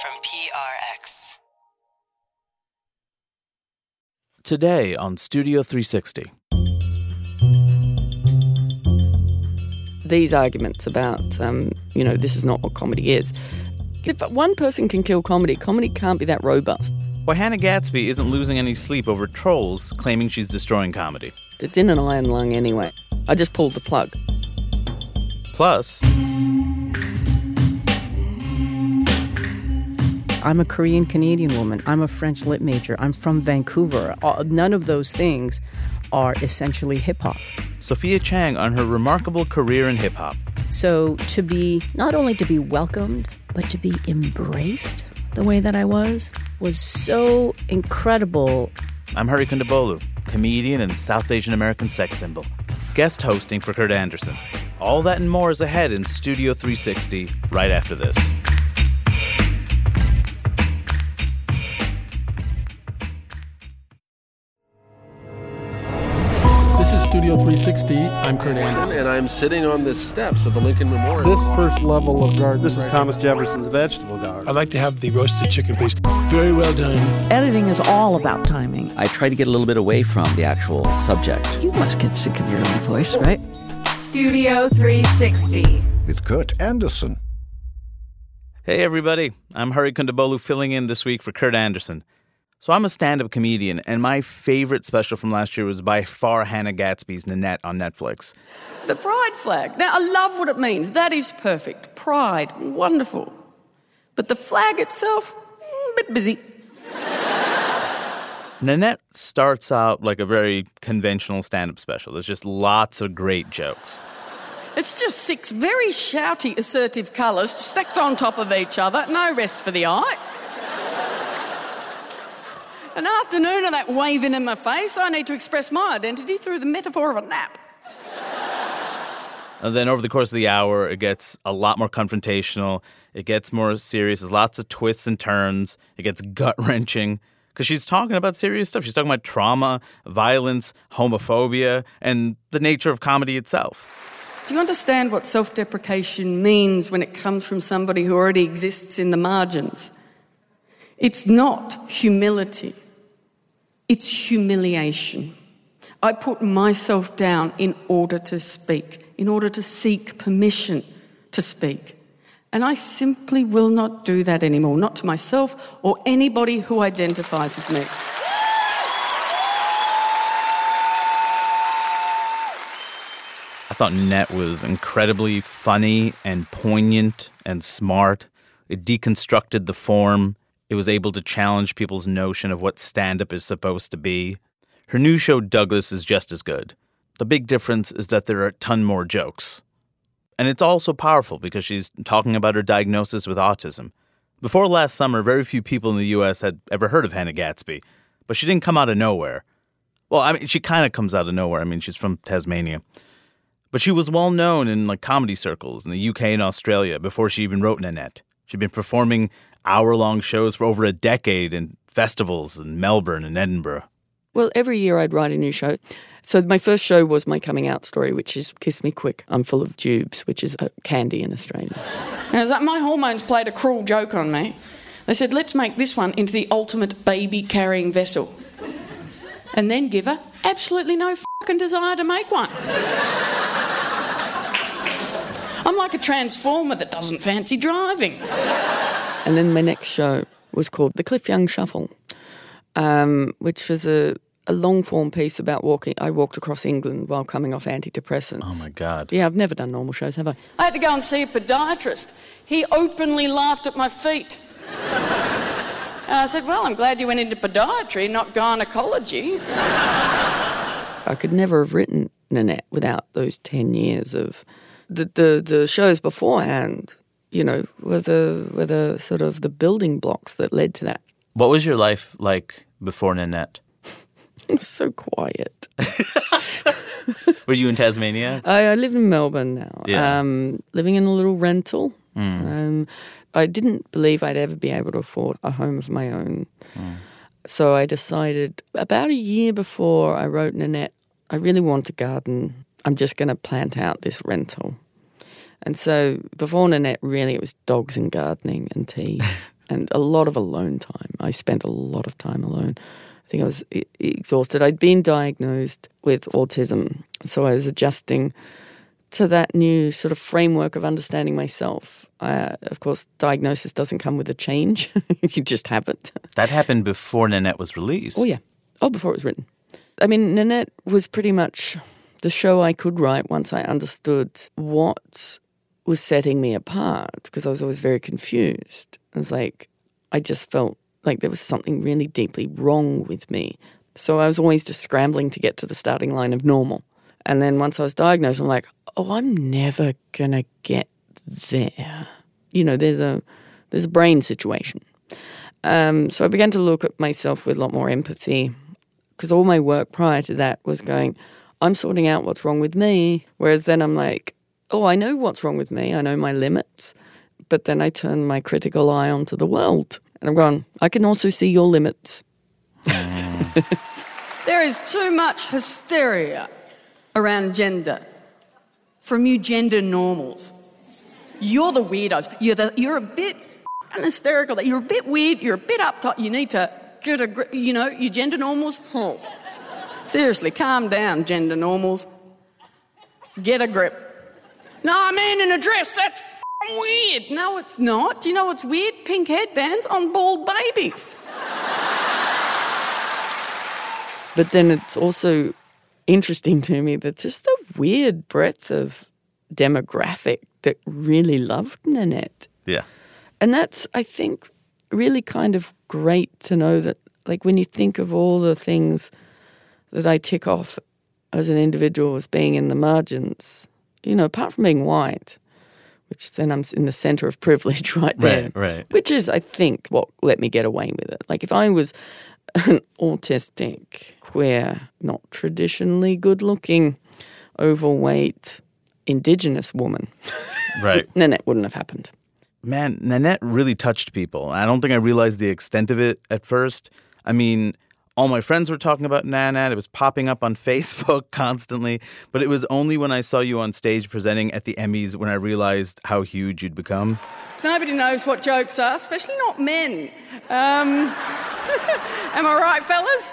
from PRX. Today on Studio 360. These arguments about, um, you know, this is not what comedy is. If one person can kill comedy, comedy can't be that robust. Why Hannah Gadsby isn't losing any sleep over trolls claiming she's destroying comedy. It's in an iron lung anyway. I just pulled the plug. Plus, I'm a Korean Canadian woman. I'm a French lit major. I'm from Vancouver. Uh, None of those things are essentially hip hop. Sophia Chang on her remarkable career in hip hop. So to be not only to be welcomed, but to be embraced the way that I was was so incredible. I'm Hari Kondabolu, comedian and South Asian American sex symbol. Guest hosting for Kurt Andersen. All that and more is ahead in Studio 360 right after this. Studio 360. I'm Kurt Andersen. and I'm sitting on the steps of the Lincoln Memorial. This first level of garden. This was Thomas Jefferson's vegetable garden. I'd like to have the roasted chicken, please. Very well done. Editing is all about timing. I try to get a little bit away from the actual subject. You must get sick of your own voice, right? Studio 360. with Kurt Andersen. Hey everybody, I'm Hari Kondabolu filling in this week for Kurt Andersen. So I'm a stand-up comedian, and my favorite special from last year was by far Hannah Gadsby's Nanette on Netflix. The pride flag. Now, I love what it means. That is perfect. Pride, wonderful. But the flag itself, mm, a bit busy. Nanette starts out like a very conventional stand-up special. There's just lots of great jokes. It's just six very shouty, assertive colours stacked on top of each other. No rest for the eye. An afternoon of that waving in my face, I need to express my identity through the metaphor of a nap. And then over the course of the hour, it gets a lot more confrontational. It gets more serious. There's lots of twists and turns. It gets gut wrenching because she's talking about serious stuff. She's talking about trauma, violence, homophobia, and the nature of comedy itself. Do you understand what self deprecation means when it comes from somebody who already exists in the margins? It's not humility, it's humiliation. I put myself down in order to speak, in order to seek permission to speak. And I simply will not do that anymore, not to myself or anybody who identifies with me. I thought Nanette was incredibly funny and poignant and smart. It deconstructed the form. It was able to challenge people's notion of what stand up is supposed to be. Her new show, Douglas, is just as good. The big difference is that there are a ton more jokes. And it's also powerful because she's talking about her diagnosis with autism. Before last summer, very few people in the US had ever heard of Hannah Gadsby, but she didn't come out of nowhere. Well, I mean, she kind of comes out of nowhere. I mean, she's from Tasmania. But she was well known in like comedy circles in the UK and Australia before she even wrote Nanette. She'd been performing hour long shows for over a decade in festivals in Melbourne and Edinburgh. Well, every year I'd write a new show. So my first show was my coming out story, which is Kiss Me Quick, I'm Full of Jubes, which is a candy in Australia. And it was like my hormones played a cruel joke on me. They said, let's make this one into the ultimate baby carrying vessel. And then give her absolutely no fucking desire to make one. I'm like a transformer that doesn't fancy driving. And then my next show was called The Cliff Young Shuffle, um, which was a, a long form piece about walking. I walked across England while coming off antidepressants. Oh my God. Yeah, I've never done normal shows, have I? I had to go and see a podiatrist. He openly laughed at my feet. and I said, Well, I'm glad you went into podiatry, not gynecology. I could never have written Nanette without those 10 years of the, the, the shows beforehand, you know, were the, were the sort of the building blocks that led to that. What was your life like before Nanette? It's so quiet. Were you in Tasmania? I, I live in Melbourne now. Yeah. Um, living in a little rental. Mm. Um, I didn't believe I'd ever be able to afford a home of my own. So I decided about a year before I wrote Nanette, I really want a garden. I'm just going to plant out this rental. And so before Nanette, really, it was dogs and gardening and tea. and a lot of alone time. I spent a lot of time alone. I think I was e- exhausted. I'd been diagnosed with autism, so I was adjusting to that new sort of framework of understanding myself. Uh, of course, diagnosis doesn't come with a change; you just have it. That happened before Nanette was released. Oh yeah, oh before it was written. I mean, Nanette was pretty much the show I could write once I understood what was setting me apart because I was always very confused. I was like, I just felt like there was something really deeply wrong with me. So I was always just scrambling to get to the starting line of normal. And then once I was diagnosed, I'm like, oh, I'm never gonna get there. You know, there's a there's a brain situation. Um, so I began to look at myself with a lot more empathy because all my work prior to that was going, I'm sorting out what's wrong with me. Whereas then I'm like, oh, I know what's wrong with me. I know my limits. But then I turn my critical eye onto the world and I'm going, I can also see your limits. there is too much hysteria around gender from you gender normals. You're the weirdos. You're, the, you're a bit hysterical. You're a bit weird. You're a bit uptight. You need to get a grip. You know, you gender normals. Oh. Seriously, calm down, gender normals. Get a grip. No, I mean in a dress. That's weird. No, it's not. Do you know what's weird? Pink headbands on bald babies. but then it's also interesting to me that just the weird breadth of demographic that really loved Nanette. Yeah. And that's, I think, really kind of great to know that, like, when you think of all the things that I tick off as an individual as being in the margins, you know, apart from being white, which then I'm in the center of privilege right there. Right, right. Which is, I think, what let me get away with it. Like, if I was an autistic, queer, not traditionally good looking, overweight, indigenous woman, Right. Nanette wouldn't have happened. Man, Nanette really touched people. I don't think I realized the extent of it at first. I mean, all my friends were talking about Nanette. It was popping up on Facebook constantly. But it was only when I saw you on stage presenting at the Emmys when I realized how huge you'd become. Nobody knows what jokes are, especially not men. Um, am I right, fellas?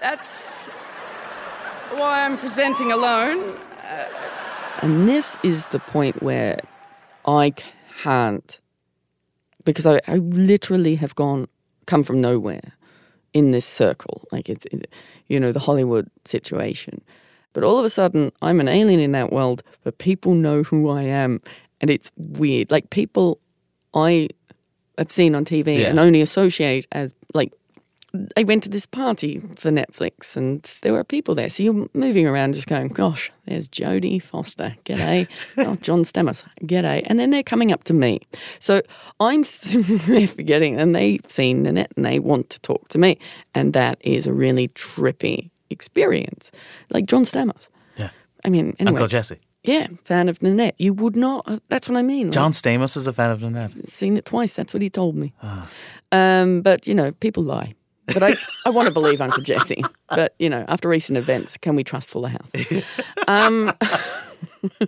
That's why I'm presenting alone. Uh, and this is the point where I can't, because I, I literally have gone, come from nowhere in this circle, like it's, it, you know, the Hollywood situation. But all of a sudden, I'm an alien in that world, but people know who I am, and it's weird. Like people I have seen on TV Yeah. and only associate as like. I went to this party for Netflix, and there were people there. So you're moving around, just going, "Gosh, there's Jodie Foster, g'day. oh, John Stamos, g'day." And then they're coming up to me, so I'm forgetting, and they've seen Nanette, and they want to talk to me, and that is a really trippy experience. Like John Stamos. Yeah. I mean, anyway, Uncle Jesse. yeah, fan of Nanette. You would not. Uh, that's what I mean. like, John Stamos is a fan of Nanette. seen it twice. That's what he told me. Um, but you know, people lie. But I, I want to believe Uncle Jesse. But you know, after recent events, can we trust Fuller House? Um,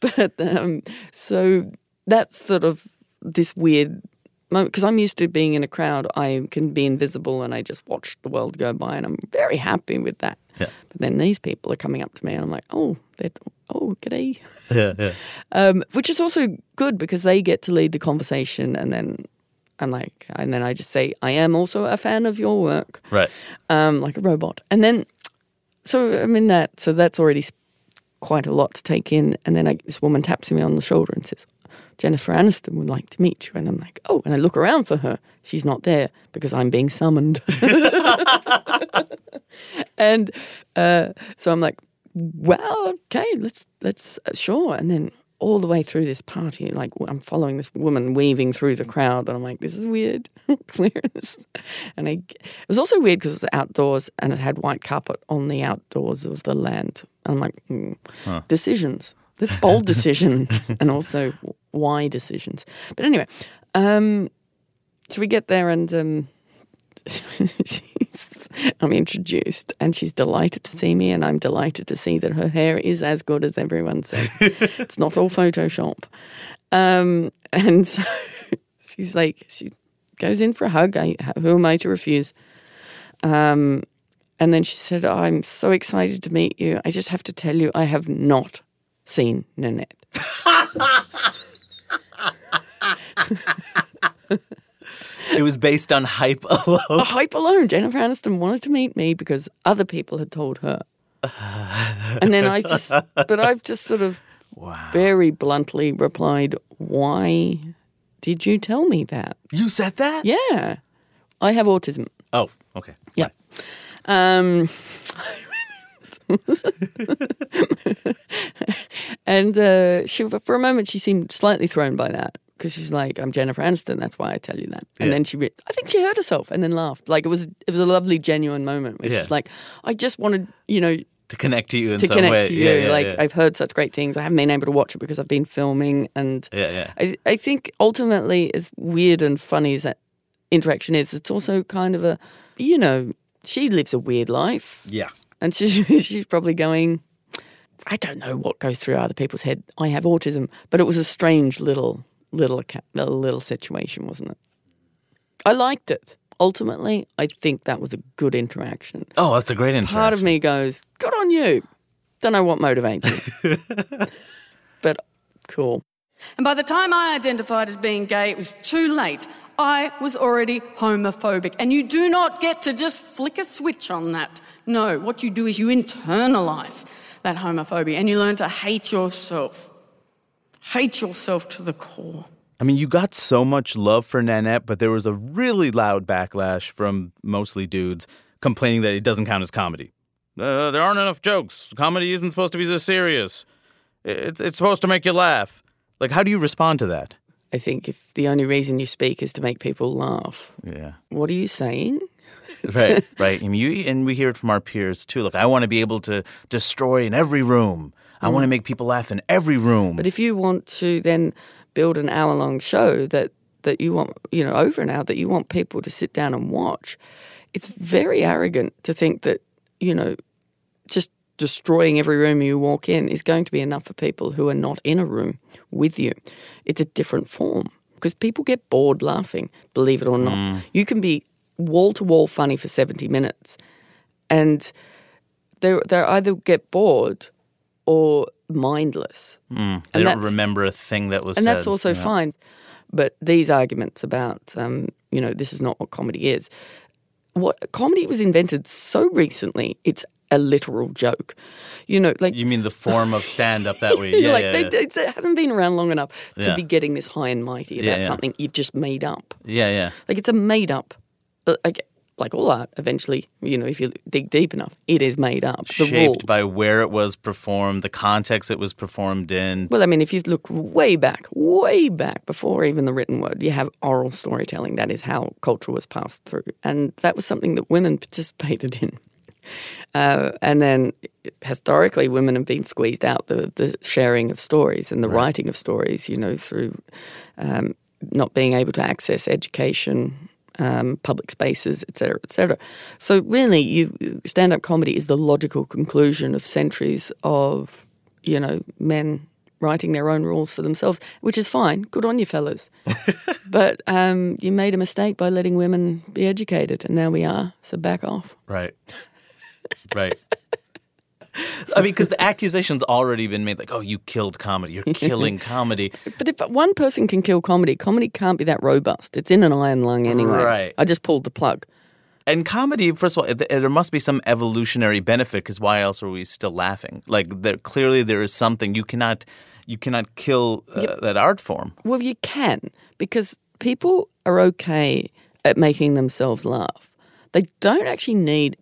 but um, so that's sort of this weird moment because I'm used to being in a crowd. I can be invisible and I just watch the world go by, and I'm very happy with that. Yeah. But then these people are coming up to me, and I'm like, oh, they're, oh, g'day Yeah, yeah. um, which is also good because they get to lead the conversation, and then I'm like, and then I just say, I am also a fan of your work, Right. um, like a robot, and then so I'm in that, so that's already quite a lot to take in, and then I, this woman taps me on the shoulder and says. Jennifer Aniston would like to meet you. And I'm like, oh, and I look around for her. She's not there because I'm being summoned. and uh, so I'm like, well, okay, let's let's uh, sure. And then all the way through this party, like I'm following this woman weaving through the crowd, and I'm like, this is weird. Where is? And I, it was also weird because it was outdoors and it had white carpet on the outdoors of the land. And I'm like, hmm, decisions. There's bold decisions and also why decisions. But anyway, um, so we get there and um, I'm introduced and she's delighted to see me and I'm delighted to see that her hair is as good as everyone says. it's not all Photoshop. Um, and so she's like, she goes in for a hug. I, who am I to refuse? Um, and then she said, oh, I'm so excited to meet you. I just have to tell you, I have not seen Nanette. It was based on hype alone. A hype alone. Jennifer Aniston wanted to meet me because other people had told her. and then I just, but I've just sort of very bluntly replied, Why did you tell me that? You said that? Yeah. I have autism. Oh, okay. Yeah. Um, and uh, she, for a moment, she seemed slightly thrown by that because she's like, "I'm Jennifer Aniston. That's why I tell you that." And Yeah. then she, re- I think she heard herself and then laughed. Like it was, it was a lovely, genuine moment. Where Yeah. like, "I just wanted, you know, To connect to you in to some connect way. to you. Yeah, yeah, like. I've heard such great things. I haven't been able to watch it because I've been filming, and Yeah, yeah. I, I think ultimately, as weird and funny as that interaction is, it's also kind of a, you know, she lives a weird life, Yeah. and she, she's probably going. I don't know what goes through other people's head. I have autism, but it was a strange little little acca- little, little situation, wasn't it? I liked it. Ultimately, I think that was a good interaction. Oh, that's a great interaction. Part of me goes, "Good on you." Don't know what motivates you, but cool. And by the time I identified as being gay, it was too late. I was already homophobic. And you do not get to just flick a switch on that. No, what you do is you internalize that homophobia and you learn to hate yourself. Hate yourself to the core. I mean, you got so much love for Nanette, but there was a really loud backlash from mostly dudes complaining that it doesn't count as comedy. Uh, there aren't enough jokes. Comedy isn't supposed to be this serious. It's, it's supposed to make you laugh. Like, how do you respond to that? I think if the only reason you speak is to make people laugh, Yeah. what are you saying? right, right. And, you, and we hear it from our peers too. Look, I want to be able to destroy in every room. I want to mm. make people laugh in every room. But if you want to then build an hour long show that, that you want, you know, over an hour that you want people to sit down and watch, it's very arrogant to think that, you know, just destroying every room you walk in is going to be enough for people who are not in a room with you. It's a different form because people get bored laughing, believe it or not. Mm. You can be wall to wall funny for 70 minutes and they they either get bored or mindless. they and don't remember a thing that was and said. that's also Yeah. fine. But these arguments about, um, you know, this is not what comedy is. What comedy was invented so recently, it's a literal joke. You know, like You mean the form of stand up that way? Yeah, like yeah, they, yeah. it hasn't been around long enough to Yeah. be getting this high and mighty about something you've just made up. yeah, yeah. Like it's a made up, like like all art. Eventually, you know, if you dig deep enough, it is made up. The Shaped by where it was performed, the context it was performed in. Well, I mean, if you look way back, way back before even the written word, you have oral storytelling. That is how culture was passed through. And that was something that women participated in. Uh, and then historically, women have been squeezed out the, the sharing of stories and the writing of stories, you know, through um, not being able to access education, um, public spaces, etc., cetera, et cetera. So really, you stand-up comedy is the logical conclusion of centuries of, you know, men writing their own rules for themselves, which is fine. Good on you, fellas. but um, you made a mistake by letting women be educated, and now we are. So back off. Right. Right. I mean, because the accusation's already been made, like, "Oh, you killed comedy. You're killing comedy." But if one person can kill comedy, comedy can't be that robust. It's in an iron lung anyway. Right. I just pulled the plug. And comedy, first of all, there must be some evolutionary benefit because why else are we still laughing? Like, there, clearly there is something you cannot, you cannot kill uh, that art form. Well, you can because people are okay at making themselves laugh. They don't actually need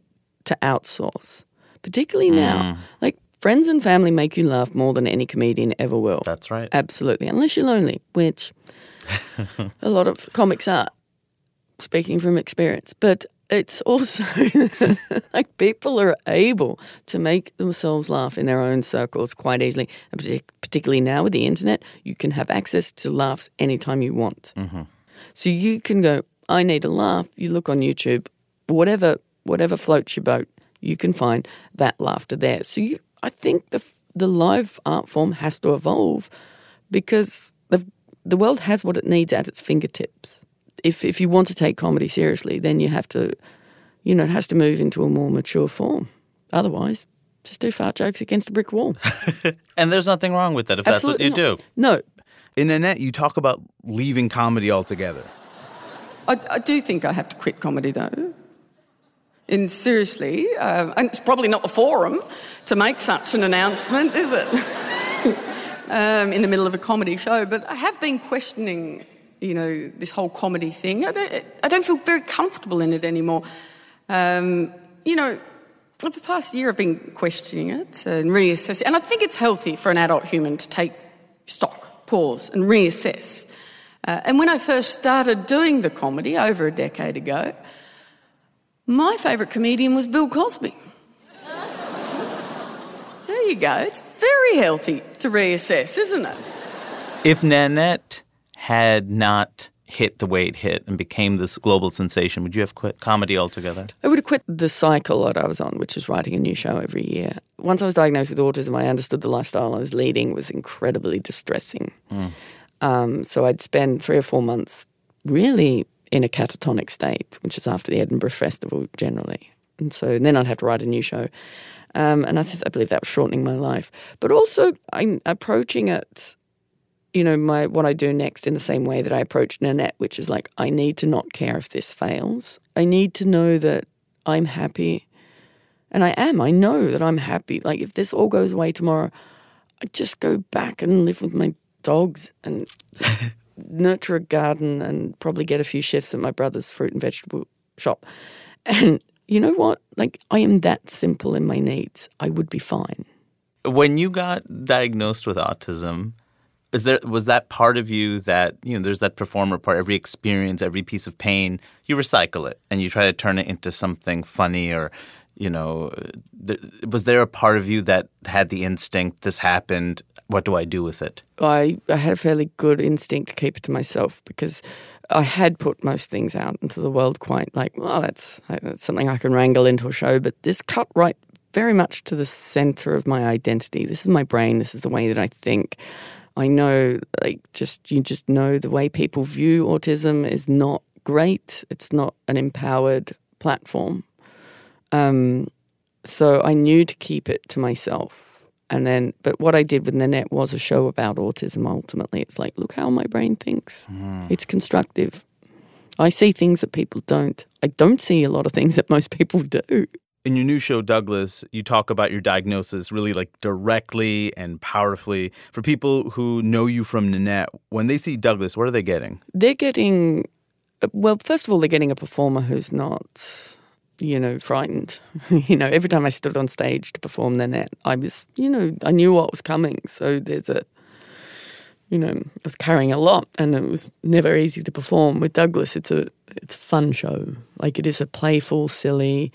to outsource, particularly now. Mm. Like friends and family make you laugh more than any comedian ever will. That's right. Absolutely, unless you're lonely, which a lot of comics are. Speaking from experience, but it's also like people are able to make themselves laugh in their own circles quite easily. And particularly now with the internet, you can have access to laughs anytime you want. Mm-hmm. So you can go, I need a laugh. You look on YouTube, whatever whatever floats your boat, you can find that laughter there. So you, I think the the live art form has to evolve because the the world has what it needs at its fingertips. If if you want to take comedy seriously, then you have to, you know, it has to move into a more mature form. Otherwise, just do fart jokes against a brick wall. and there's nothing wrong with that if Absolutely that's what you not. do. No, In Nanette, you talk about leaving comedy altogether. I, I do think I have to quit comedy though. And seriously, uh, and it's probably not the forum to make such an announcement, is it? um, in the middle of a comedy show, but I have been questioning, you know, this whole comedy thing. I don't, I don't feel very comfortable in it anymore. Um, you know, for the past year I've been questioning it and reassessing, and I think it's healthy for an adult human to take stock, pause, and reassess. Uh, and when I first started doing the comedy over a decade ago, my favourite comedian was Bill Cosby. there you go. It's very healthy to reassess, isn't it? If Nanette had not hit the way it hit and became this global sensation, would you have quit comedy altogether? I would have quit the cycle that I was on, which is writing a new show every year. Once I was diagnosed with autism, I understood the lifestyle I was leading was incredibly distressing. Um, so I'd spend three or four months really in a catatonic state, which is after the Edinburgh Festival generally. And so and then I'd have to write a new show. Um, and I, th- I believe that was shortening my life. But also, I'm approaching it, you know, my what I do next in the same way that I approached Nanette, which is like, I need to not care if this fails. I need to know that I'm happy. And I am. I know that I'm happy. Like, if this all goes away tomorrow, I just go back and live with my dogs and nurture a garden and probably get a few shifts at my brother's fruit and vegetable shop. And you know what? Like, I am that simple in my needs. I would be fine. When you got diagnosed with autism, is there was that part of you that you know? There's that performer part. Every experience, every piece of pain, you recycle it and you try to turn it into something funny or. You know, th- was there a part of you that had the instinct? This happened. What do I do with it? I, I had a fairly good instinct to keep it to myself because I had put most things out into the world quite like, well, that's, that's something I can wrangle into a show. But this cut right very much to the center of my identity. This is my brain. This is the way that I think. I know, like, just you just know the way people view autism is not great. It's not an empowered platform. Um, so I knew to keep it to myself. And then, but what I did with Nanette was a show about autism ultimately. It's like, look how my brain thinks. It's constructive. I see things that people don't. I don't see a lot of things that most people do. In your new show, Douglas, you talk about your diagnosis really like directly and powerfully. For people who know you from Nanette, when they see Douglas, what are they getting? They're getting, well, first of all, they're getting a performer who's not, you know, frightened. you know, every time I stood on stage to perform Nanette, I was, you know, I knew what was coming. So there's a, you know, I was carrying a lot, and it was never easy to perform. With Douglas, it's a it's a fun show. Like it is a playful, silly.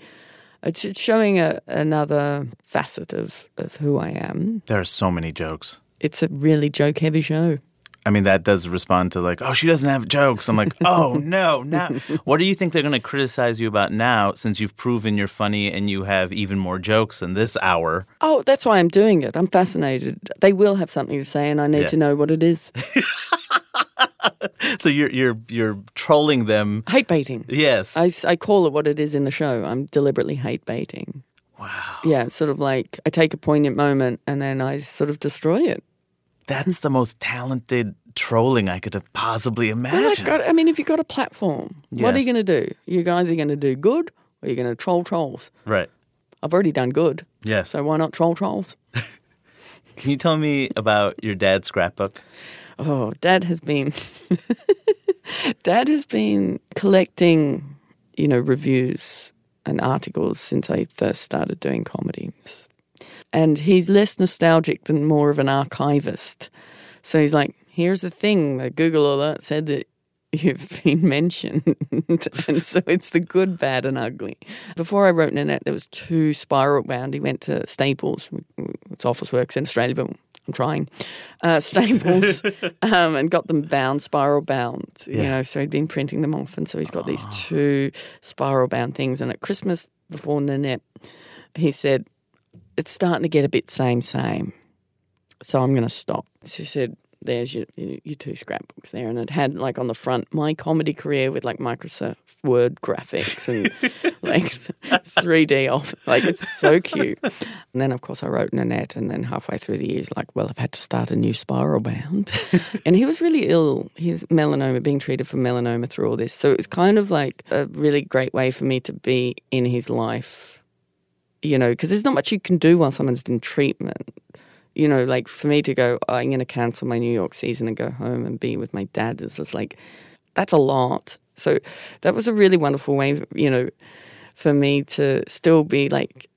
It's, it's showing a, another facet of of who I am. There are so many jokes. It's a really joke heavy show. I mean, that does respond to like, oh, she doesn't have jokes. I'm like, oh no, now what do you think they're going to criticize you about now? Since you've proven you're funny and you have even more jokes in this hour. Oh, that's why I'm doing it. I'm fascinated. They will have something to say, and I need Yeah. to know what it is. So you're you're you're trolling them. hate baiting. Yes. I, I call it what it is in the show. I'm deliberately hate baiting. wow. Yeah, sort of like I take a poignant moment and then I sort of destroy it. That's the most talented trolling I could have possibly imagined. I, got, I mean, if you've got a platform, what are you going to do? You guys are either going to do good or you're going to troll trolls. right. I've already done good, Yes. so why not troll trolls? Can you tell me about your dad's scrapbook? Oh, Dad has been Dad has been collecting, you know, reviews and articles since I first started doing comedy. And he's less nostalgic than more of an archivist. So he's like, here's the thing, the Google alert said that you've been mentioned. and so it's the good, bad, and ugly. Before I wrote Nanette, there was two spiral bound. He went to Staples. It's Officeworks in Australia, but I'm trying. Uh, Staples um, and got them bound, spiral bound. You Yeah. know, so he'd been printing them off, and so he's got these two spiral bound things. And at Christmas before Nanette, he said, "It's starting to get a bit same same, so I'm going to stop." So he said, there's your, your two scrapbooks there. And it had like on the front my comedy career with like Microsoft Word graphics and like 3D off. Like it's so cute. And then, of course, I wrote Nanette. And then halfway through the years, like, well, I've had to start a new spiral bound. and he was really ill. He has melanoma, being treated for melanoma through all this. So it was kind of like a really great way for me to be in his life, you know, because there's not much you can do while someone's in treatment you know, like for me to go, oh, I'm going to cancel my New York season and go home and be with my dad is just like, that's a lot. So that was a really wonderful way, you know, for me to still be like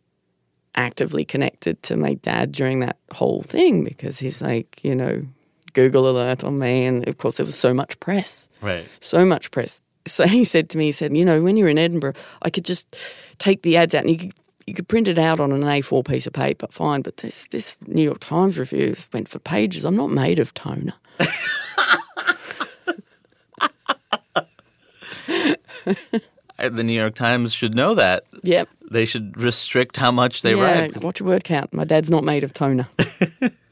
actively connected to my dad during that whole thing because he's like, you know, Google alert on me. And of course, there was so much press. Right. So much press. So he said to me, he said, you know, when you're in Edinburgh, I could just take the ads out and you could you could print it out on an A4 piece of paper, fine. But this this New York Times review went for pages. I'm not made of toner. Uh, the New York Times should know that. Yep. They should restrict how much they yeah, write. Watch your word count. My dad's not made of toner.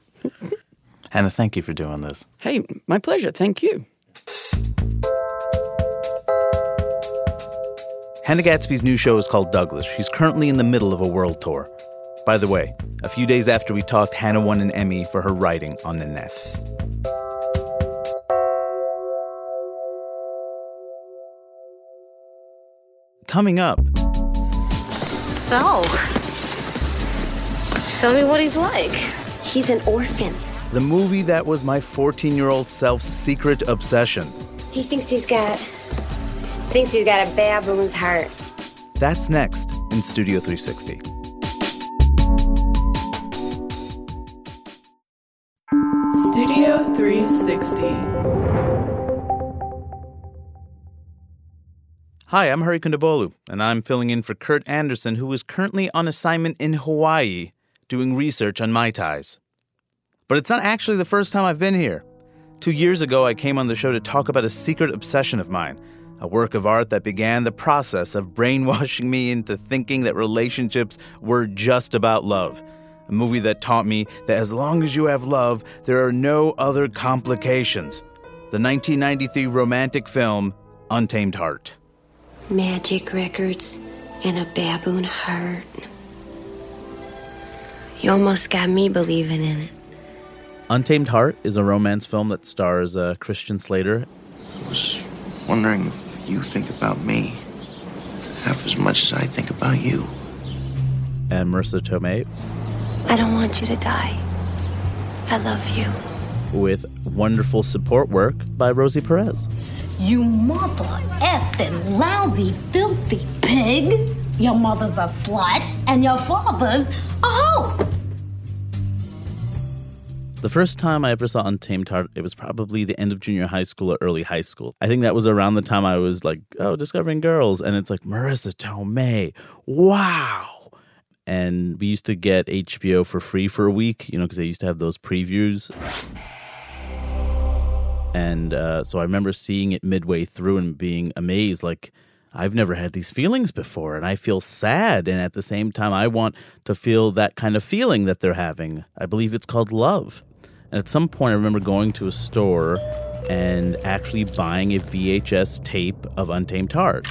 Hannah, thank you for doing this. Hey, my pleasure. Thank you. Hannah Gadsby's new show is called Douglas. She's currently in the middle of a world tour. By the way, a few days after we talked, Hannah won an Emmy for her writing on Nanette. Coming up. So, tell me what he's like. He's an orphan. The movie that was my 14 year old self's secret obsession. He thinks he's got thinks he's got a baboon's heart. That's next in Studio 360. Studio 360. Hi, I'm Hari Kondabolu, and I'm filling in for Kurt Andersen, who is currently on assignment in Hawaii doing research on Mai Tais. But it's not actually the first time I've been here. Two years ago, I came on the show to talk about a secret obsession of mine a work of art that began the process of brainwashing me into thinking that relationships were just about love. A movie that taught me that as long as you have love, there are no other complications. The 1993 romantic film, Untamed Heart. Magic records and a baboon heart. You almost got me believing in it. Untamed Heart is a romance film that stars uh, Christian Slater. I was wondering if you think about me half as much as I think about you. And Marisa Tomei. I don't want you to die. I love you. With wonderful support work by Rosie Perez. You mother effing lousy, filthy pig! Your mother's a slut, and your father's a hoe! The first time I ever saw Untamed Heart, it was probably the end of junior high school or early high school. I think that was around the time I was like, oh, discovering girls. And it's like, Marisa Tomei, wow. And we used to get HBO for free for a week, you know, because they used to have those previews. And uh, so I remember seeing it midway through and being amazed, like, I've never had these feelings before, and I feel sad. And at the same time, I want to feel that kind of feeling that they're having. I believe it's called love. And at some point, I remember going to a store and actually buying a VHS tape of Untamed Heart,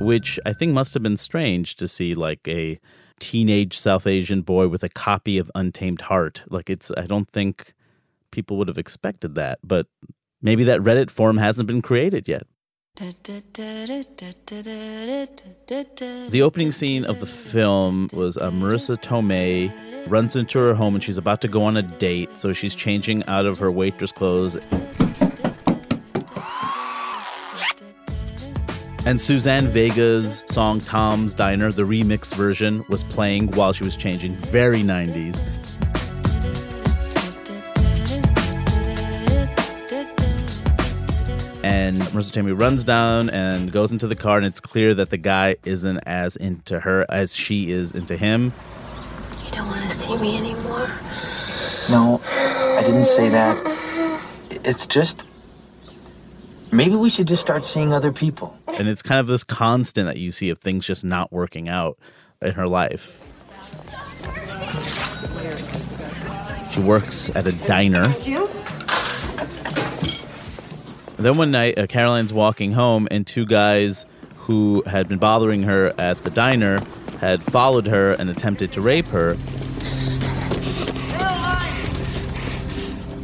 which I think must have been strange to see like a teenage South Asian boy with a copy of Untamed Heart. Like, it's, I don't think people would have expected that, but maybe that Reddit forum hasn't been created yet. The opening scene of the film was uh, Marisa Tomei runs into her home and she's about to go on a date, so she's changing out of her waitress clothes. And Suzanne Vega's song Tom's Diner, the remix version, was playing while she was changing. Very 90s. And Marisa Tomei runs down and goes into the car, and it's clear that the guy isn't as into her as she is into him. You don't want to see me anymore. No, I didn't say that. It's just maybe we should just start seeing other people. And it's kind of this constant that you see of things just not working out in her life. She works at a diner. And then one night, uh, Caroline's walking home, and two guys who had been bothering her at the diner had followed her and attempted to rape her.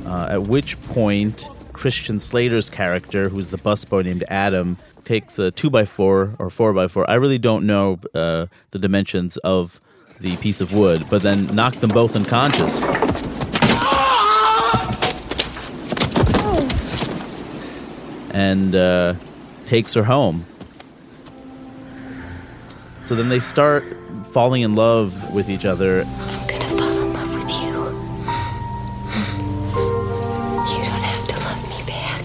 Uh, at which point, Christian Slater's character, who's the busboy named Adam, takes a two by four or four by four. I really don't know uh, the dimensions of the piece of wood, but then knocked them both unconscious. And uh, takes her home. So then they start falling in love with each other. I'm gonna fall in love with you. You don't have to love me back.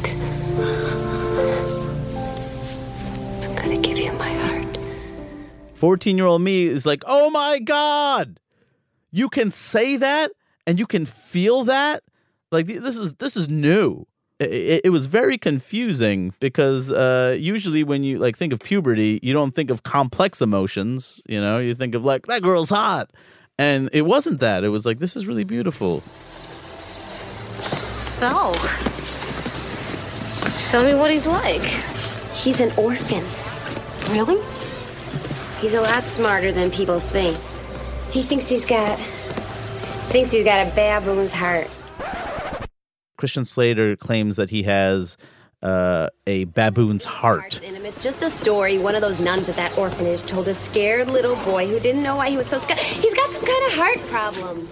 I'm gonna give you my heart. 14 year old me is like, oh my God, you can say that and you can feel that. Like this is this is new. It, it was very confusing because uh, usually when you like think of puberty, you don't think of complex emotions. You know, you think of like that girl's hot, and it wasn't that. It was like this is really beautiful. So, tell me what he's like. He's an orphan. Really? He's a lot smarter than people think. He thinks he's got thinks he's got a baboon's heart. Christian Slater claims that he has uh, a baboon's heart. It's just a story one of those nuns at that orphanage told a scared little boy who didn't know why he was so scared. He's got some kind of heart problem.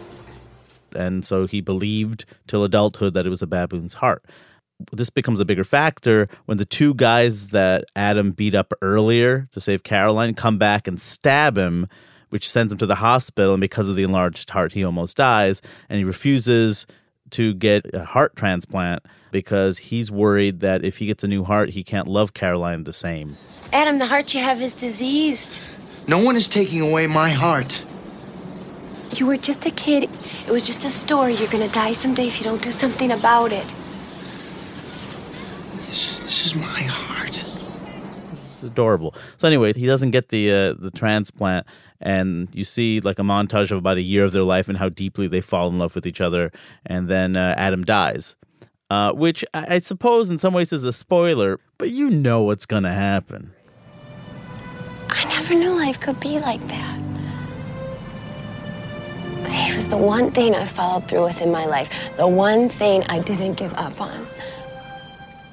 And so he believed till adulthood that it was a baboon's heart. This becomes a bigger factor when the two guys that Adam beat up earlier to save Caroline come back and stab him, which sends him to the hospital. And because of the enlarged heart, he almost dies. And he refuses to get a heart transplant because he's worried that if he gets a new heart, he can't love Caroline the same. Adam, the heart you have is diseased. No one is taking away my heart. You were just a kid. It was just a story. You're gonna die someday if you don't do something about it. This, this is my heart. Adorable. So, anyways, he doesn't get the uh, the transplant, and you see like a montage of about a year of their life and how deeply they fall in love with each other, and then uh, Adam dies, uh, which I-, I suppose in some ways is a spoiler, but you know what's gonna happen. I never knew life could be like that. He was the one thing I followed through with in my life, the one thing I didn't give up on.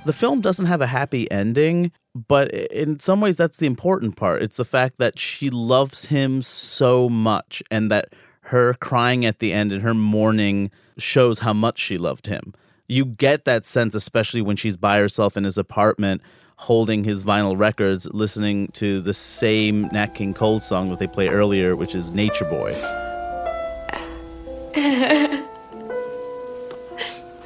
The film doesn't have a happy ending, but in some ways that's the important part. It's the fact that she loves him so much and that her crying at the end and her mourning shows how much she loved him. You get that sense especially when she's by herself in his apartment holding his vinyl records listening to the same Nat King Cole song that they play earlier which is Nature Boy.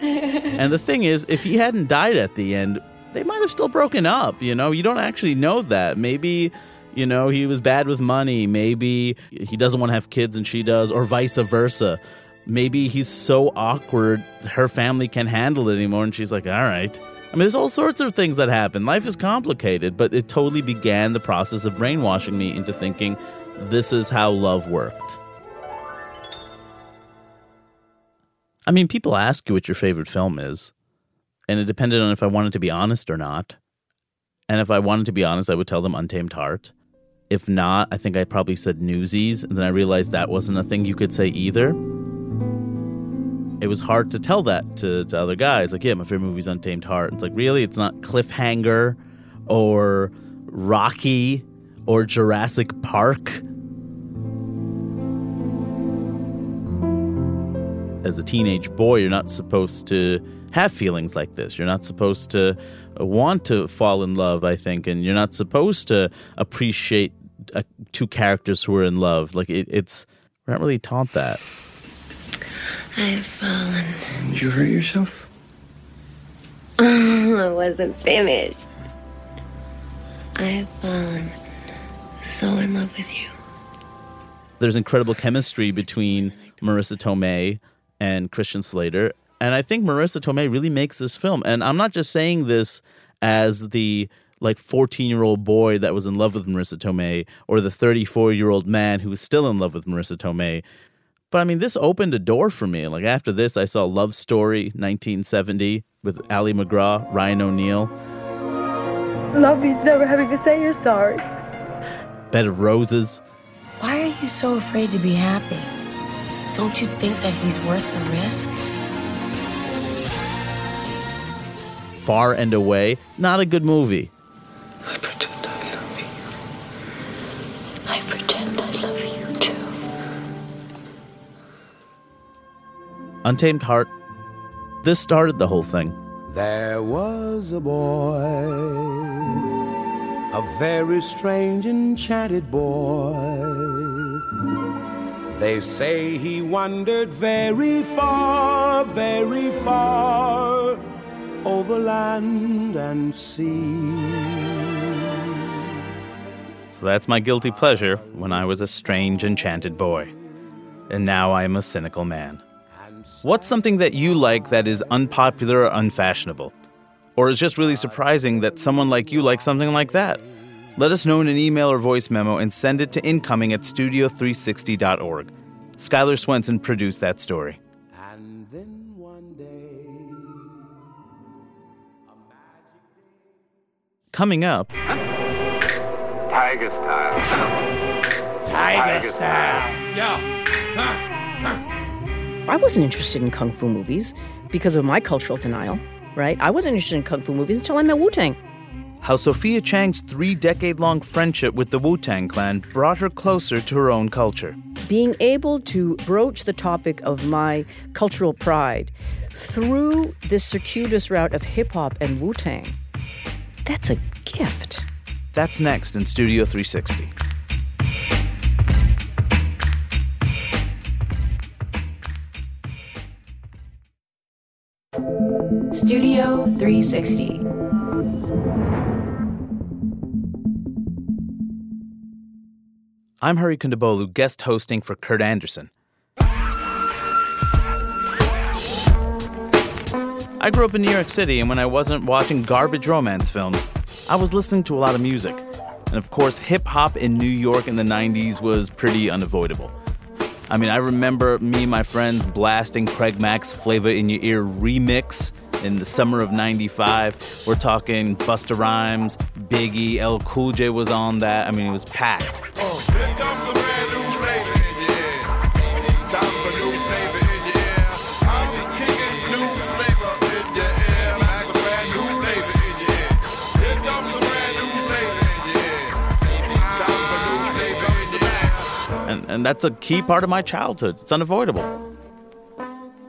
and the thing is, if he hadn't died at the end, they might have still broken up. You know, you don't actually know that. Maybe, you know, he was bad with money. Maybe he doesn't want to have kids and she does, or vice versa. Maybe he's so awkward, her family can't handle it anymore, and she's like, all right. I mean, there's all sorts of things that happen. Life is complicated, but it totally began the process of brainwashing me into thinking this is how love worked. I mean, people ask you what your favorite film is, and it depended on if I wanted to be honest or not. And if I wanted to be honest, I would tell them Untamed Heart. If not, I think I probably said Newsies, and then I realized that wasn't a thing you could say either. It was hard to tell that to, to other guys. Like, yeah, my favorite movie's Untamed Heart. It's like, really? It's not Cliffhanger or Rocky or Jurassic Park? As a teenage boy, you're not supposed to have feelings like this. You're not supposed to want to fall in love, I think, and you're not supposed to appreciate uh, two characters who are in love. Like, it, it's, we're not really taught that. I've fallen. Did you hurt yourself? I wasn't finished. I've fallen so in love with you. There's incredible chemistry between Marisa Tomei and Christian Slater. And I think Marisa Tomei really makes this film. And I'm not just saying this as the like 14 year old boy that was in love with Marisa Tomei or the 34 year old man who was still in love with Marisa Tomei. But I mean, this opened a door for me. Like after this, I saw Love Story 1970, with Ali MacGraw, Ryan O'Neal. Love means never having to say you're sorry. Bed of Roses. Why are you so afraid to be happy? Don't you think that he's worth the risk? Far and Away. Not a good movie. I pretend I love you. I pretend I love you too. Untamed Heart. This started the whole thing. There was a boy, a very strange, enchanted boy. They say he wandered very far, very far over land and sea. So that's my guilty pleasure when I was a strange, enchanted boy. And now I am a cynical man. What's something that you like that is unpopular or unfashionable? Or is just really surprising that someone like you likes something like that? Let us know in an email or voice memo and send it to incoming at studio360.org. Skylar Swenson produced that story. And then one day, Coming up, Tiger style. Tiger style. Yeah. I wasn't interested in kung fu movies because of my cultural denial, right? I wasn't interested in kung fu movies until I met Wu Tang. How Sophia Chang's three decade long friendship with the Wu Tang Clan brought her closer to her own culture. Being able to broach the topic of my cultural pride through this circuitous route of hip hop and Wu Tang, that's a gift. That's next in Studio 360. Studio 360. I'm Hari Kondabolu, guest hosting for Kurt Andersen. I grew up in New York City, and when I wasn't watching garbage romance films, I was listening to a lot of music. And of course, hip hop in New York in the 90s was pretty unavoidable. I mean, I remember me and my friends blasting Craig Mack's Flavor in Your Ear remix in the summer of 95. We're talking Busta Rhymes, Biggie, LL Cool J was on that. I mean, it was packed. And, and that's a key part of my childhood. It's unavoidable.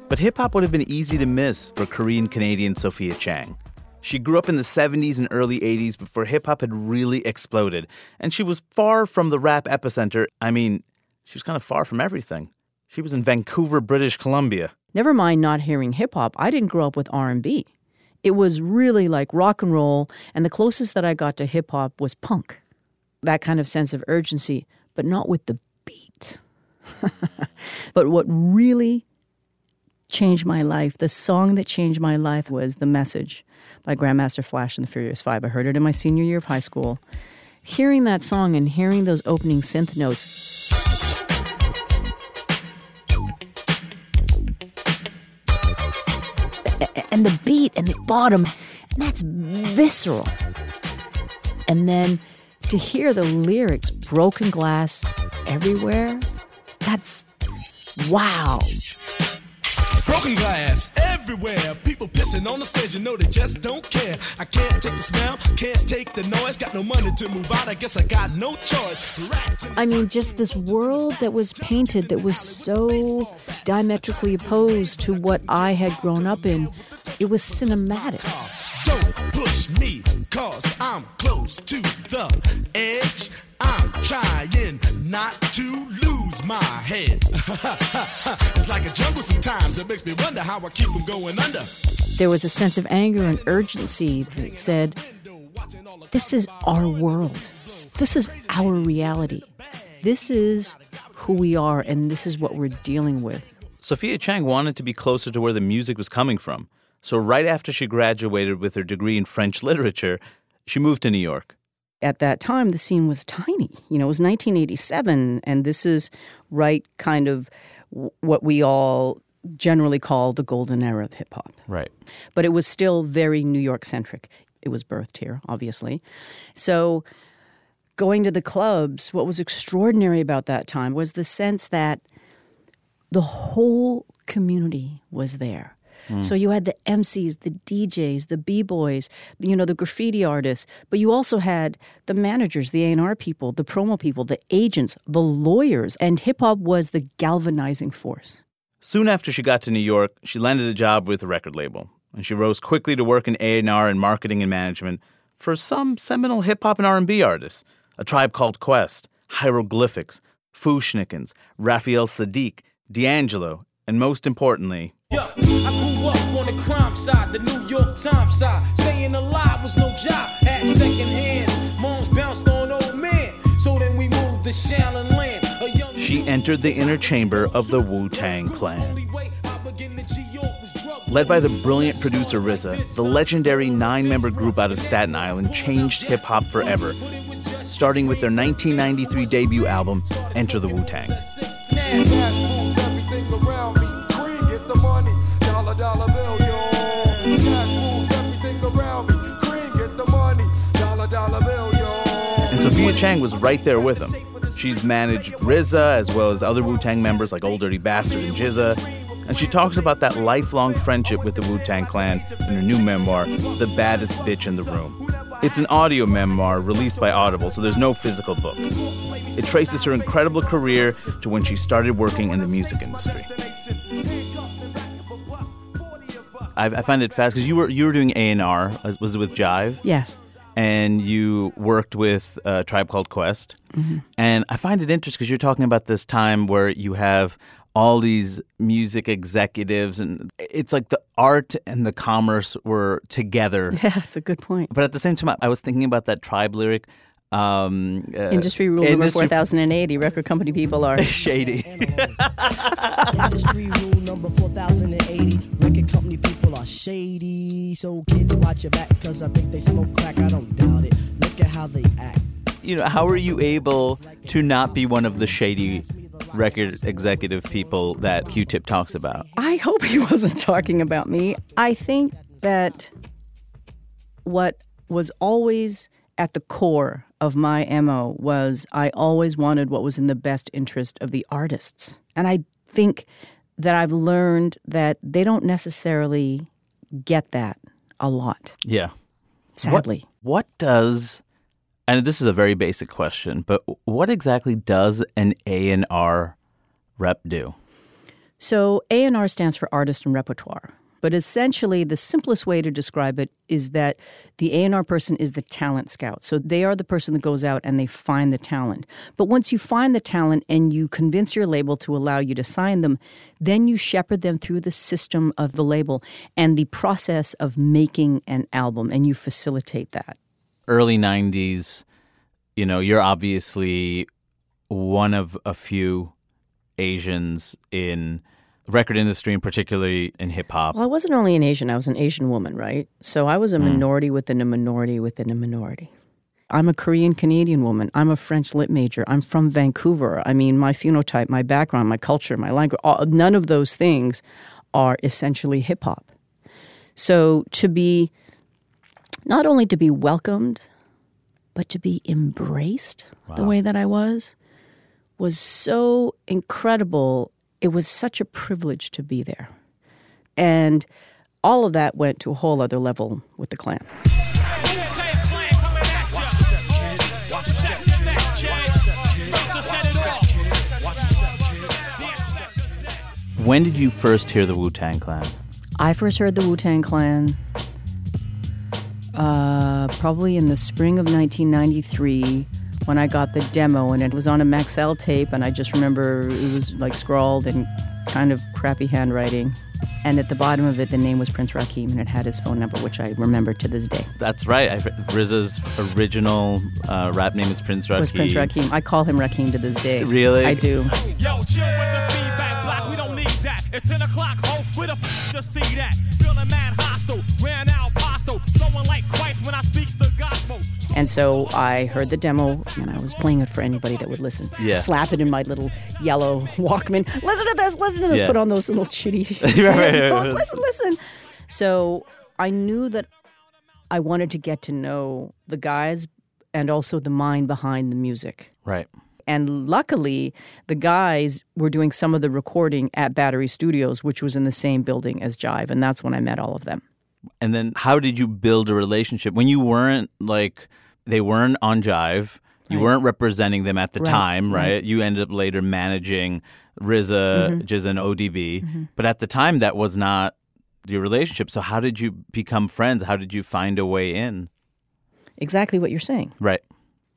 But hip hop would have been easy to miss for Korean Canadian Sophia Chang. She grew up in the 70s and early 80s before hip hop had really exploded, and she was far from the rap epicenter. I mean, she was kind of far from everything. She was in Vancouver, British Columbia. Never mind not hearing hip hop, I didn't grow up with R&B. It was really like rock and roll, and the closest that I got to hip hop was punk. That kind of sense of urgency, but not with the beat. but what really changed my life, the song that changed my life was The Message by Grandmaster Flash and the Furious Five. I heard it in my senior year of high school. Hearing that song and hearing those opening synth notes, and the beat and the bottom, and that's visceral. And then to hear the lyrics, broken glass everywhere, that's wow. Broken glass everywhere. People pissing on the stage, you know they just don't care. I can't take the smell, can't take the noise. Got no money to move out, I guess I got no choice. I mean, just this world that was painted that was so diametrically opposed to what I had grown up in. It was cinematic. Don't push me, cause I'm close to the edge. I'm trying not to lose my head. it's like a jungle sometimes. It makes me wonder how I keep from going under. There was a sense of anger and urgency that said, This is our world. This is our reality. This is who we are, and this is what we're dealing with. Sophia Chang wanted to be closer to where the music was coming from. So, right after she graduated with her degree in French literature, she moved to New York. At that time, the scene was tiny. You know, it was 1987, and this is right kind of what we all generally call the golden era of hip hop. Right. But it was still very New York centric. It was birthed here, obviously. So going to the clubs, what was extraordinary about that time was the sense that the whole community was there. So you had the MCs, the DJs, the B-boys, you know, the graffiti artists, but you also had the managers, the A&R people, the promo people, the agents, the lawyers, and hip hop was the galvanizing force. Soon after she got to New York, she landed a job with a record label, and she rose quickly to work in A&R and marketing and management for some seminal hip hop and R&B artists, a tribe called Quest, Hieroglyphics, Fu-Schnickens, Raphael Saadiq, D'Angelo, and most importantly, yeah, I grew up on the crime side, the New York Times side. Staying alive was no job, had second hands. Moms bounced on old men, so then we moved to Shaolin Land. She entered the inner chamber of the Wu Tang Clan. Led by the brilliant producer RZA, the legendary nine member group out of Staten Island changed hip hop forever, starting with their 1993 debut album, Enter the Wu Tang. And Sophia Chang was right there with him. She's managed RZA as well as other Wu Tang members like Ol' Dirty Bastard and GZA. And she talks about that lifelong friendship with the Wu Tang Clan in her new memoir, The Baddest Bitch in the Room. It's an audio memoir released by Audible, so there's no physical book. It traces her incredible career to when she started working in the music industry. I, I find it fast because you were you were doing A and R. Was it with Jive? Yes. And you worked with a tribe called Quest. Mm-hmm. And I find it interesting because you're talking about this time where you have all these music executives and it's like the art and the commerce were together. Yeah, that's a good point. But at the same time, I was thinking about that tribe lyric. Um, uh, industry rule industry number 4080 record company people are. Shady. Industry rule number 4080 record company people are shady. So kids watch your back because i think they smoke crack i don't doubt it. Look at how they act. You know how are you able to not be one of the shady record executive people that q-tip talks about? I hope he wasn't talking about me. I think that what was always at the core of my MO was I always wanted what was in the best interest of the artists. And I think that I've learned that they don't necessarily get that a lot. Yeah. Sadly. What, what does and this is a very basic question, but what exactly does an A&R rep do? So A&R stands for artist and repertoire. But essentially, the simplest way to describe it is that the A&R person is the talent scout. So they are the person that goes out and they find the talent. But once you find the talent and you convince your label to allow you to sign them, then you shepherd them through the system of the label and the process of making an album, and you facilitate that. Early 90s, you know, you're obviously one of a few Asians in record industry and particularly in hip hop? Well, I wasn't only an Asian, I was an Asian woman, right? So I was a mm. minority within a minority within a minority. I'm a Korean Canadian woman. I'm a French lit major. I'm from Vancouver. I mean, my phenotype, my background, my culture, my language, all, none of those things are essentially hip hop. So to be, not only to be welcomed, but to be embraced wow. the way that I was, was so incredible it was such a privilege to be there. And all of that went to a whole other level with the Clan. When did you first hear the Wu Tang Clan? I first heard the Wu Tang Clan uh, probably in the spring of 1993 when I got the demo, and it was on a Maxell tape, and I just remember it was like scrawled in kind of crappy handwriting. And at the bottom of it, the name was Prince Rakeem, and it had his phone number, which I remember to this day. That's right. I, RZA's original uh, rap name is Prince Rakeem. Was Prince Rakeem? I call him Rakeem to this day. Really? I do. Yo, chill with the feedback block. We don't need that. It's 10 o'clock. Ho, where the f- just see that? Feeling mad hostile. Ran out postal. Going like Christ when I speaks the gospel. And so I heard the demo and I was playing it for anybody that would listen. Yeah. Slap it in my little yellow Walkman. Listen to this, listen to this. Yeah. Put on those little shitty Right, right, right, Listen, listen. So I knew that I wanted to get to know the guys and also the mind behind the music. Right. And luckily, the guys were doing some of the recording at Battery Studios, which was in the same building as Jive. And that's when I met all of them. And then how did you build a relationship when you weren't like they weren't on Jive? You Right. weren't representing them at the Right, time, right? right. You ended up later managing RZA, Mhm. GZA, and ODB. Mhm. But at the time, that was not your relationship. So how did you become friends? How did you find a way in? Exactly what you're saying. Right.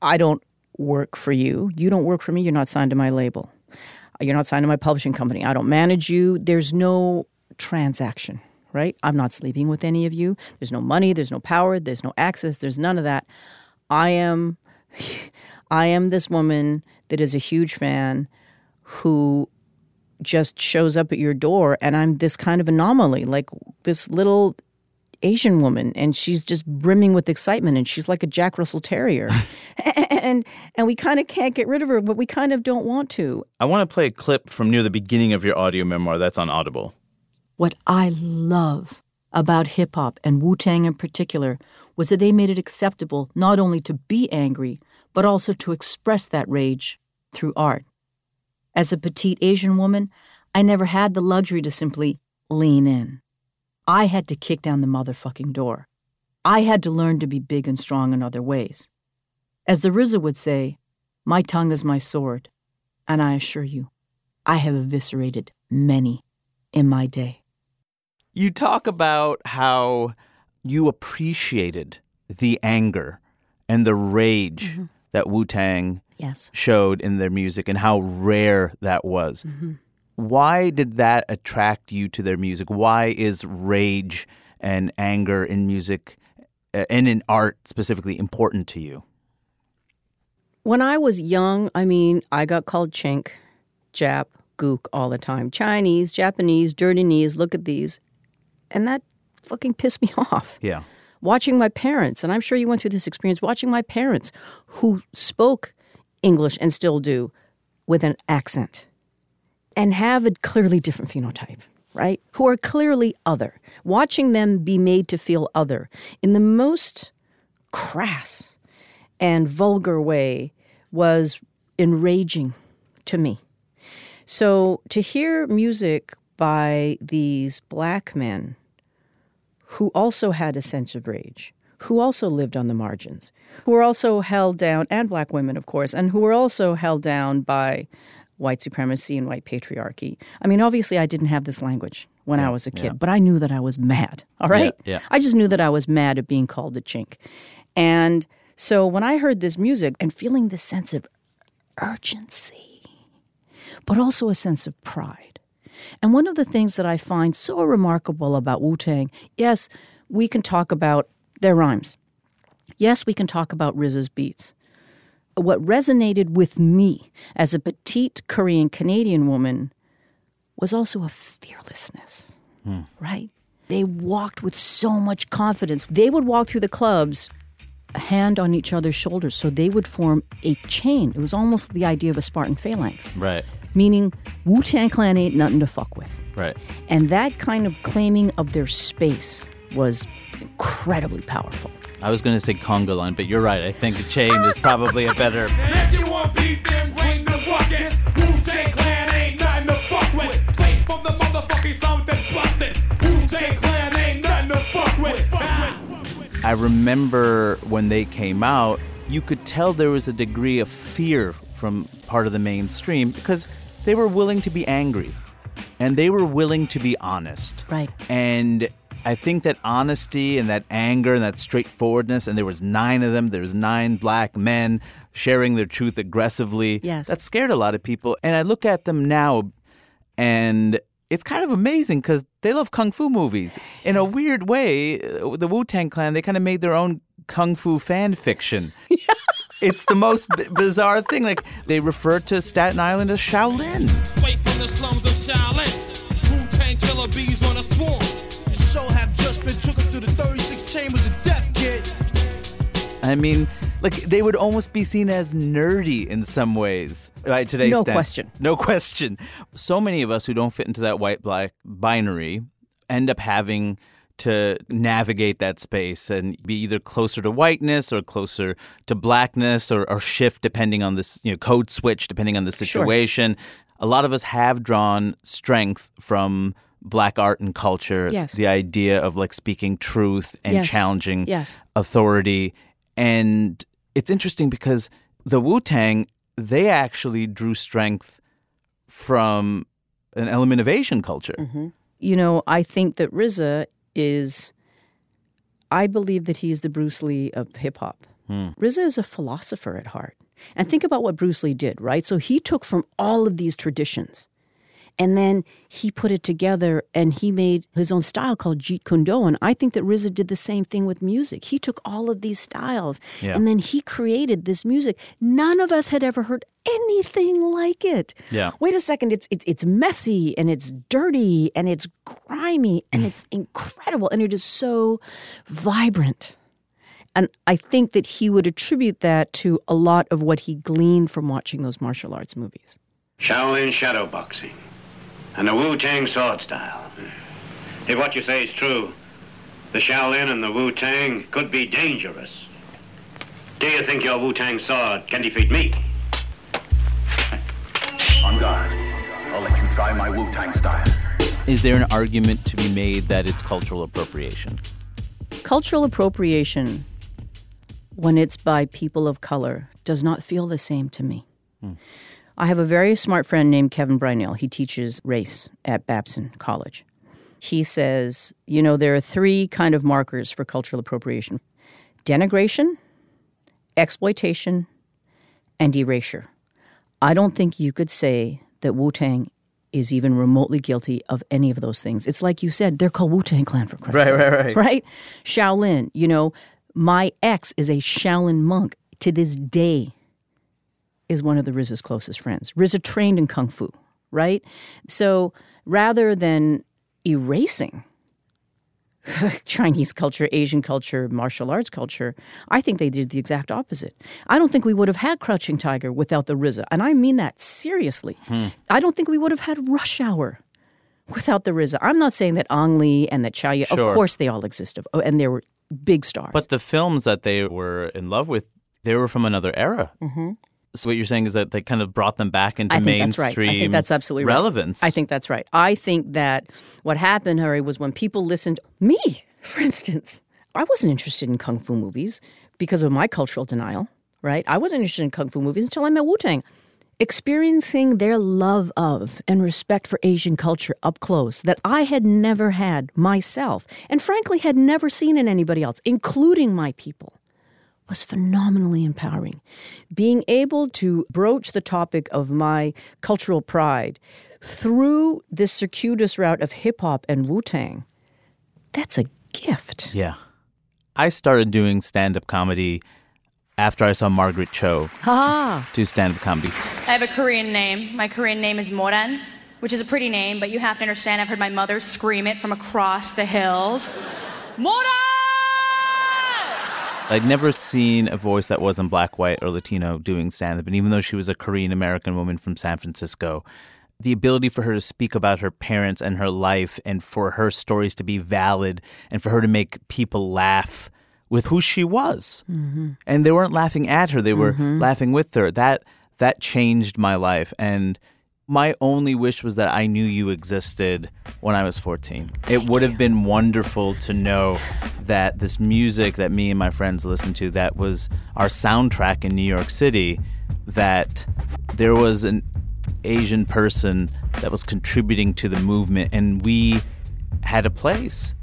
I don't work for you. You don't work for me. You're not signed to my label. You're not signed to my publishing company. I don't manage you. There's no transaction, right? I'm not sleeping with any of you. There's no money, there's no power, there's no access, there's none of that. I am I am this woman that is a huge fan who just shows up at your door and I'm this kind of anomaly, like this little Asian woman and she's just brimming with excitement and she's like a Jack Russell Terrier. and and we kind of can't get rid of her, but we kind of don't want to. I want to play a clip from near the beginning of your audio memoir that's on Audible. What I love about hip hop and Wu Tang in particular was that they made it acceptable not only to be angry, but also to express that rage through art. As a petite Asian woman, I never had the luxury to simply lean in. I had to kick down the motherfucking door. I had to learn to be big and strong in other ways. As the RZA would say, my tongue is my sword, and I assure you, I have eviscerated many in my day. You talk about how you appreciated the anger and the rage that Wu Tang Yes. showed in their music and how rare that was. Mhm. Why did that attract you to their music? Why is rage and anger in music uh, and in art specifically important to you? When I was young, I mean, I got called chink, Jap, gook all the time. Chinese, Japanese, dirty knees, look at these. And that fucking pissed me off. Yeah. Watching my parents, and I'm sure you went through this experience, watching my parents who spoke English and still do with an accent and have a clearly different phenotype, right? Who are clearly other. Watching them be made to feel other in the most crass and vulgar way was enraging to me. So to hear music by these black men who also had a sense of rage, who also lived on the margins, who were also held down, and black women, of course, and who were also held down by white supremacy and white patriarchy. I mean, obviously, I didn't have this language when I was a kid, yeah. but I knew that I was mad, all right? Yeah, yeah. I just knew that I was mad at being called a chink. And so when I heard this music and feeling this sense of urgency, but also a sense of pride. And one of the things that I find so remarkable about Wu Tang, yes, we can talk about their rhymes. Yes, we can talk about RZA's beats. What resonated with me as a petite Korean Canadian woman was also a fearlessness, hmm. right? They walked with so much confidence. They would walk through the clubs, a hand on each other's shoulders, so they would form a chain. It was almost the idea of a Spartan phalanx, Right. Meaning Wu Tang Clan ain't nothing to fuck with. Right. And that kind of claiming of their space was incredibly powerful. I was going to say conga line, but you're right. I think the chain is probably a better. And if you want beef, then bring the buckets. Wu-Tang Clan ain't nothing to fuck with. Straight from the motherfucking slum that's busted. Wu-Tang Clan ain't nothing to fuck with. I remember when they came out, you could tell there was a degree of fear from part of the mainstream because they were willing to be angry and they were willing to be honest. Right. And I think that honesty and that anger and that straightforwardness, and there was nine of them, there was nine black men sharing their truth aggressively. Yes. That scared a lot of people. And I look at them now and it's kind of amazing because they love kung fu movies. In a weird way, uh, the Wu Tang Clan, they kind of made their own kung fu fan fiction. It's the most b- bizarre thing. Like, they refer to Staten Island as Shaolin. Straight from the slums of Shaolin. Wu-Tang killer bees on a swarm. The show have just been trickled through the 36 chambers of death, kid. I mean, like they would almost be seen as nerdy in some ways by today's No stand- question. No question. So many of us who don't fit into that white black binary end up having to navigate that space and be either closer to whiteness or closer to blackness or, or shift depending on this you know code switch depending on the situation. sure. A lot of us have drawn strength from black art and culture. Yes. The idea of like speaking truth and Yes. challenging Yes. authority. And it's interesting because the Wu Tang, they actually drew strength from an element of Asian culture. Mm-hmm. You know, I think that RZA is, I believe that he's the Bruce Lee of hip hop. Hmm. RZA is a philosopher at heart. And think about what Bruce Lee did, right? So he took from all of these traditions and then he put it together and he made his own style called Jeet Kune Do. And I think that RZA did the same thing with music. He took all of these styles Yeah. and then he created this music. None of us had ever heard anything like it. Yeah. Wait a second, it's it's it's messy and it's dirty and it's grimy and it's incredible and it is so vibrant. And I think that he would attribute that to a lot of what he gleaned from watching those martial arts movies. Shaolin shadow boxing and the Wu Tang sword style. If what you say is true, the Shaolin and the Wu Tang could be dangerous. Do you think your Wu Tang sword can defeat me? On guard. I'll let you try my Wu Tang style. Is there an argument to be made that it's cultural appropriation? Cultural appropriation, when it's by people of color, does not feel the same to me. Hmm. I have a very smart friend named Kevin Bruyneel. He teaches race at Babson College. He says, you know, there are three kind of markers for cultural appropriation denigration, exploitation, and erasure. I don't think you could say that Wu Tang is even remotely guilty of any of those things. It's like you said, they're called Wu Tang Clan for Christ's Right, sake, right, right. Right? Shaolin, you know, my ex is a Shaolin monk to this day is one of the RZA's closest friends. RZA trained in Kung Fu, right? So rather than erasing Chinese culture, Asian culture, martial arts culture, I think they did the exact opposite. I don't think we would have had Crouching Tiger without the RZA. And I mean that seriously. Hmm. I don't think we would have had Rush Hour without the RZA. I'm not saying that Ang Lee and that Chow Sure. of course they all existed, oh, and they were big stars. But the films that they were in love with, they were from another era. Mhm. So what you're saying is that they kind of brought them back into I think that's mainstream right. I think that's absolutely right. relevance. I think that's right. I think that what happened, Hari, was when people listened. Me, for instance, I wasn't interested in kung fu movies because of my cultural denial. Right? I wasn't interested in kung fu movies until I met Wu Tang. Experiencing their love of and respect for Asian culture up close that I had never had myself, and frankly had never seen in anybody else, including my people was phenomenally empowering. Being able to broach the topic of my cultural pride through this circuitous route of hip hop and Wu Tang, that's a gift. Yeah. I started doing stand up comedy after I saw Margaret Cho Ah. do stand up comedy. I have a Korean name. My Korean name is Moran, which is a pretty name, but you have to understand I've heard my mother scream it from across the hills. Moran! I'd never seen a voice that wasn't black, white, or Latino doing stand up. And even though she was a Korean American woman from San Francisco, the ability for her to speak about her parents and her life and for her stories to be valid and for her to make people laugh with who she was. Mm-hmm. And they weren't laughing at her, they were Mhm. laughing with her. That that changed my life. And my only wish was that I knew you existed when I was 14. it would have been wonderful to know that this music that me and my friends listened to, that was our soundtrack in New York City, that there was an Asian person that was contributing to the movement and we had a place.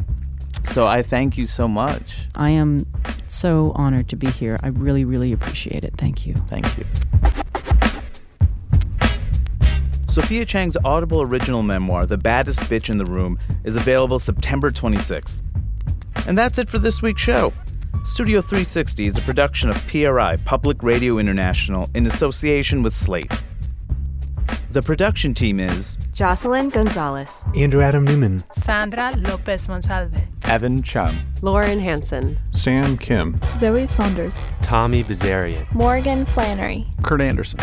So I thank you so much. I am so honored to be here. I really, really appreciate it. Thank you. Thank you. Sophia Chang's Audible original memoir, The Baddest Bitch in the Room, is available September 26th. And that's it for this week's show. Studio 360 is a production of PRI, Public Radio International, in association with Slate. The production team is Jocelyn Gonzalez, Andrew Adam Newman, Sandra Lopez Monsalve, Evan Chung, Lauren Hanson, Sam Kim, Zoe Saunders, Tommy Bazarian, Morgan Flannery, Kurt Andersen.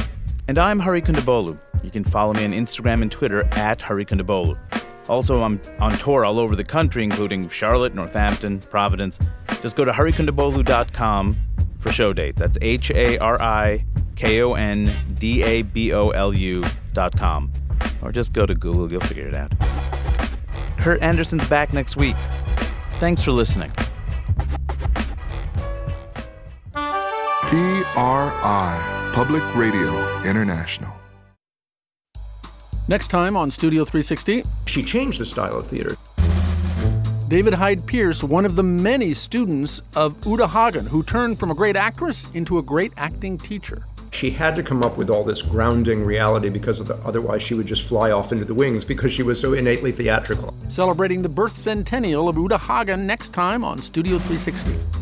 And I'm Hari Kondabolu. You can follow me on Instagram and Twitter at Hari Kondabolu. Also, I'm on tour all over the country, including Charlotte, Northampton, Providence. Just go to harikondabolu.com for show dates. That's H A R I K O N D A B O L U dot com. Or just go to Google, you'll figure it out. Kurt Andersen's back next week. Thanks for listening. PRI, Public Radio International. Next time on Studio 360, she changed the style of theater. David Hyde Pierce, one of the many students of Uta Hagen, who turned from a great actress into a great acting teacher. She had to come up with all this grounding reality because the, otherwise she would just fly off into the wings because she was so innately theatrical. Celebrating the birth centennial of Uta Hagen next time on Studio 360.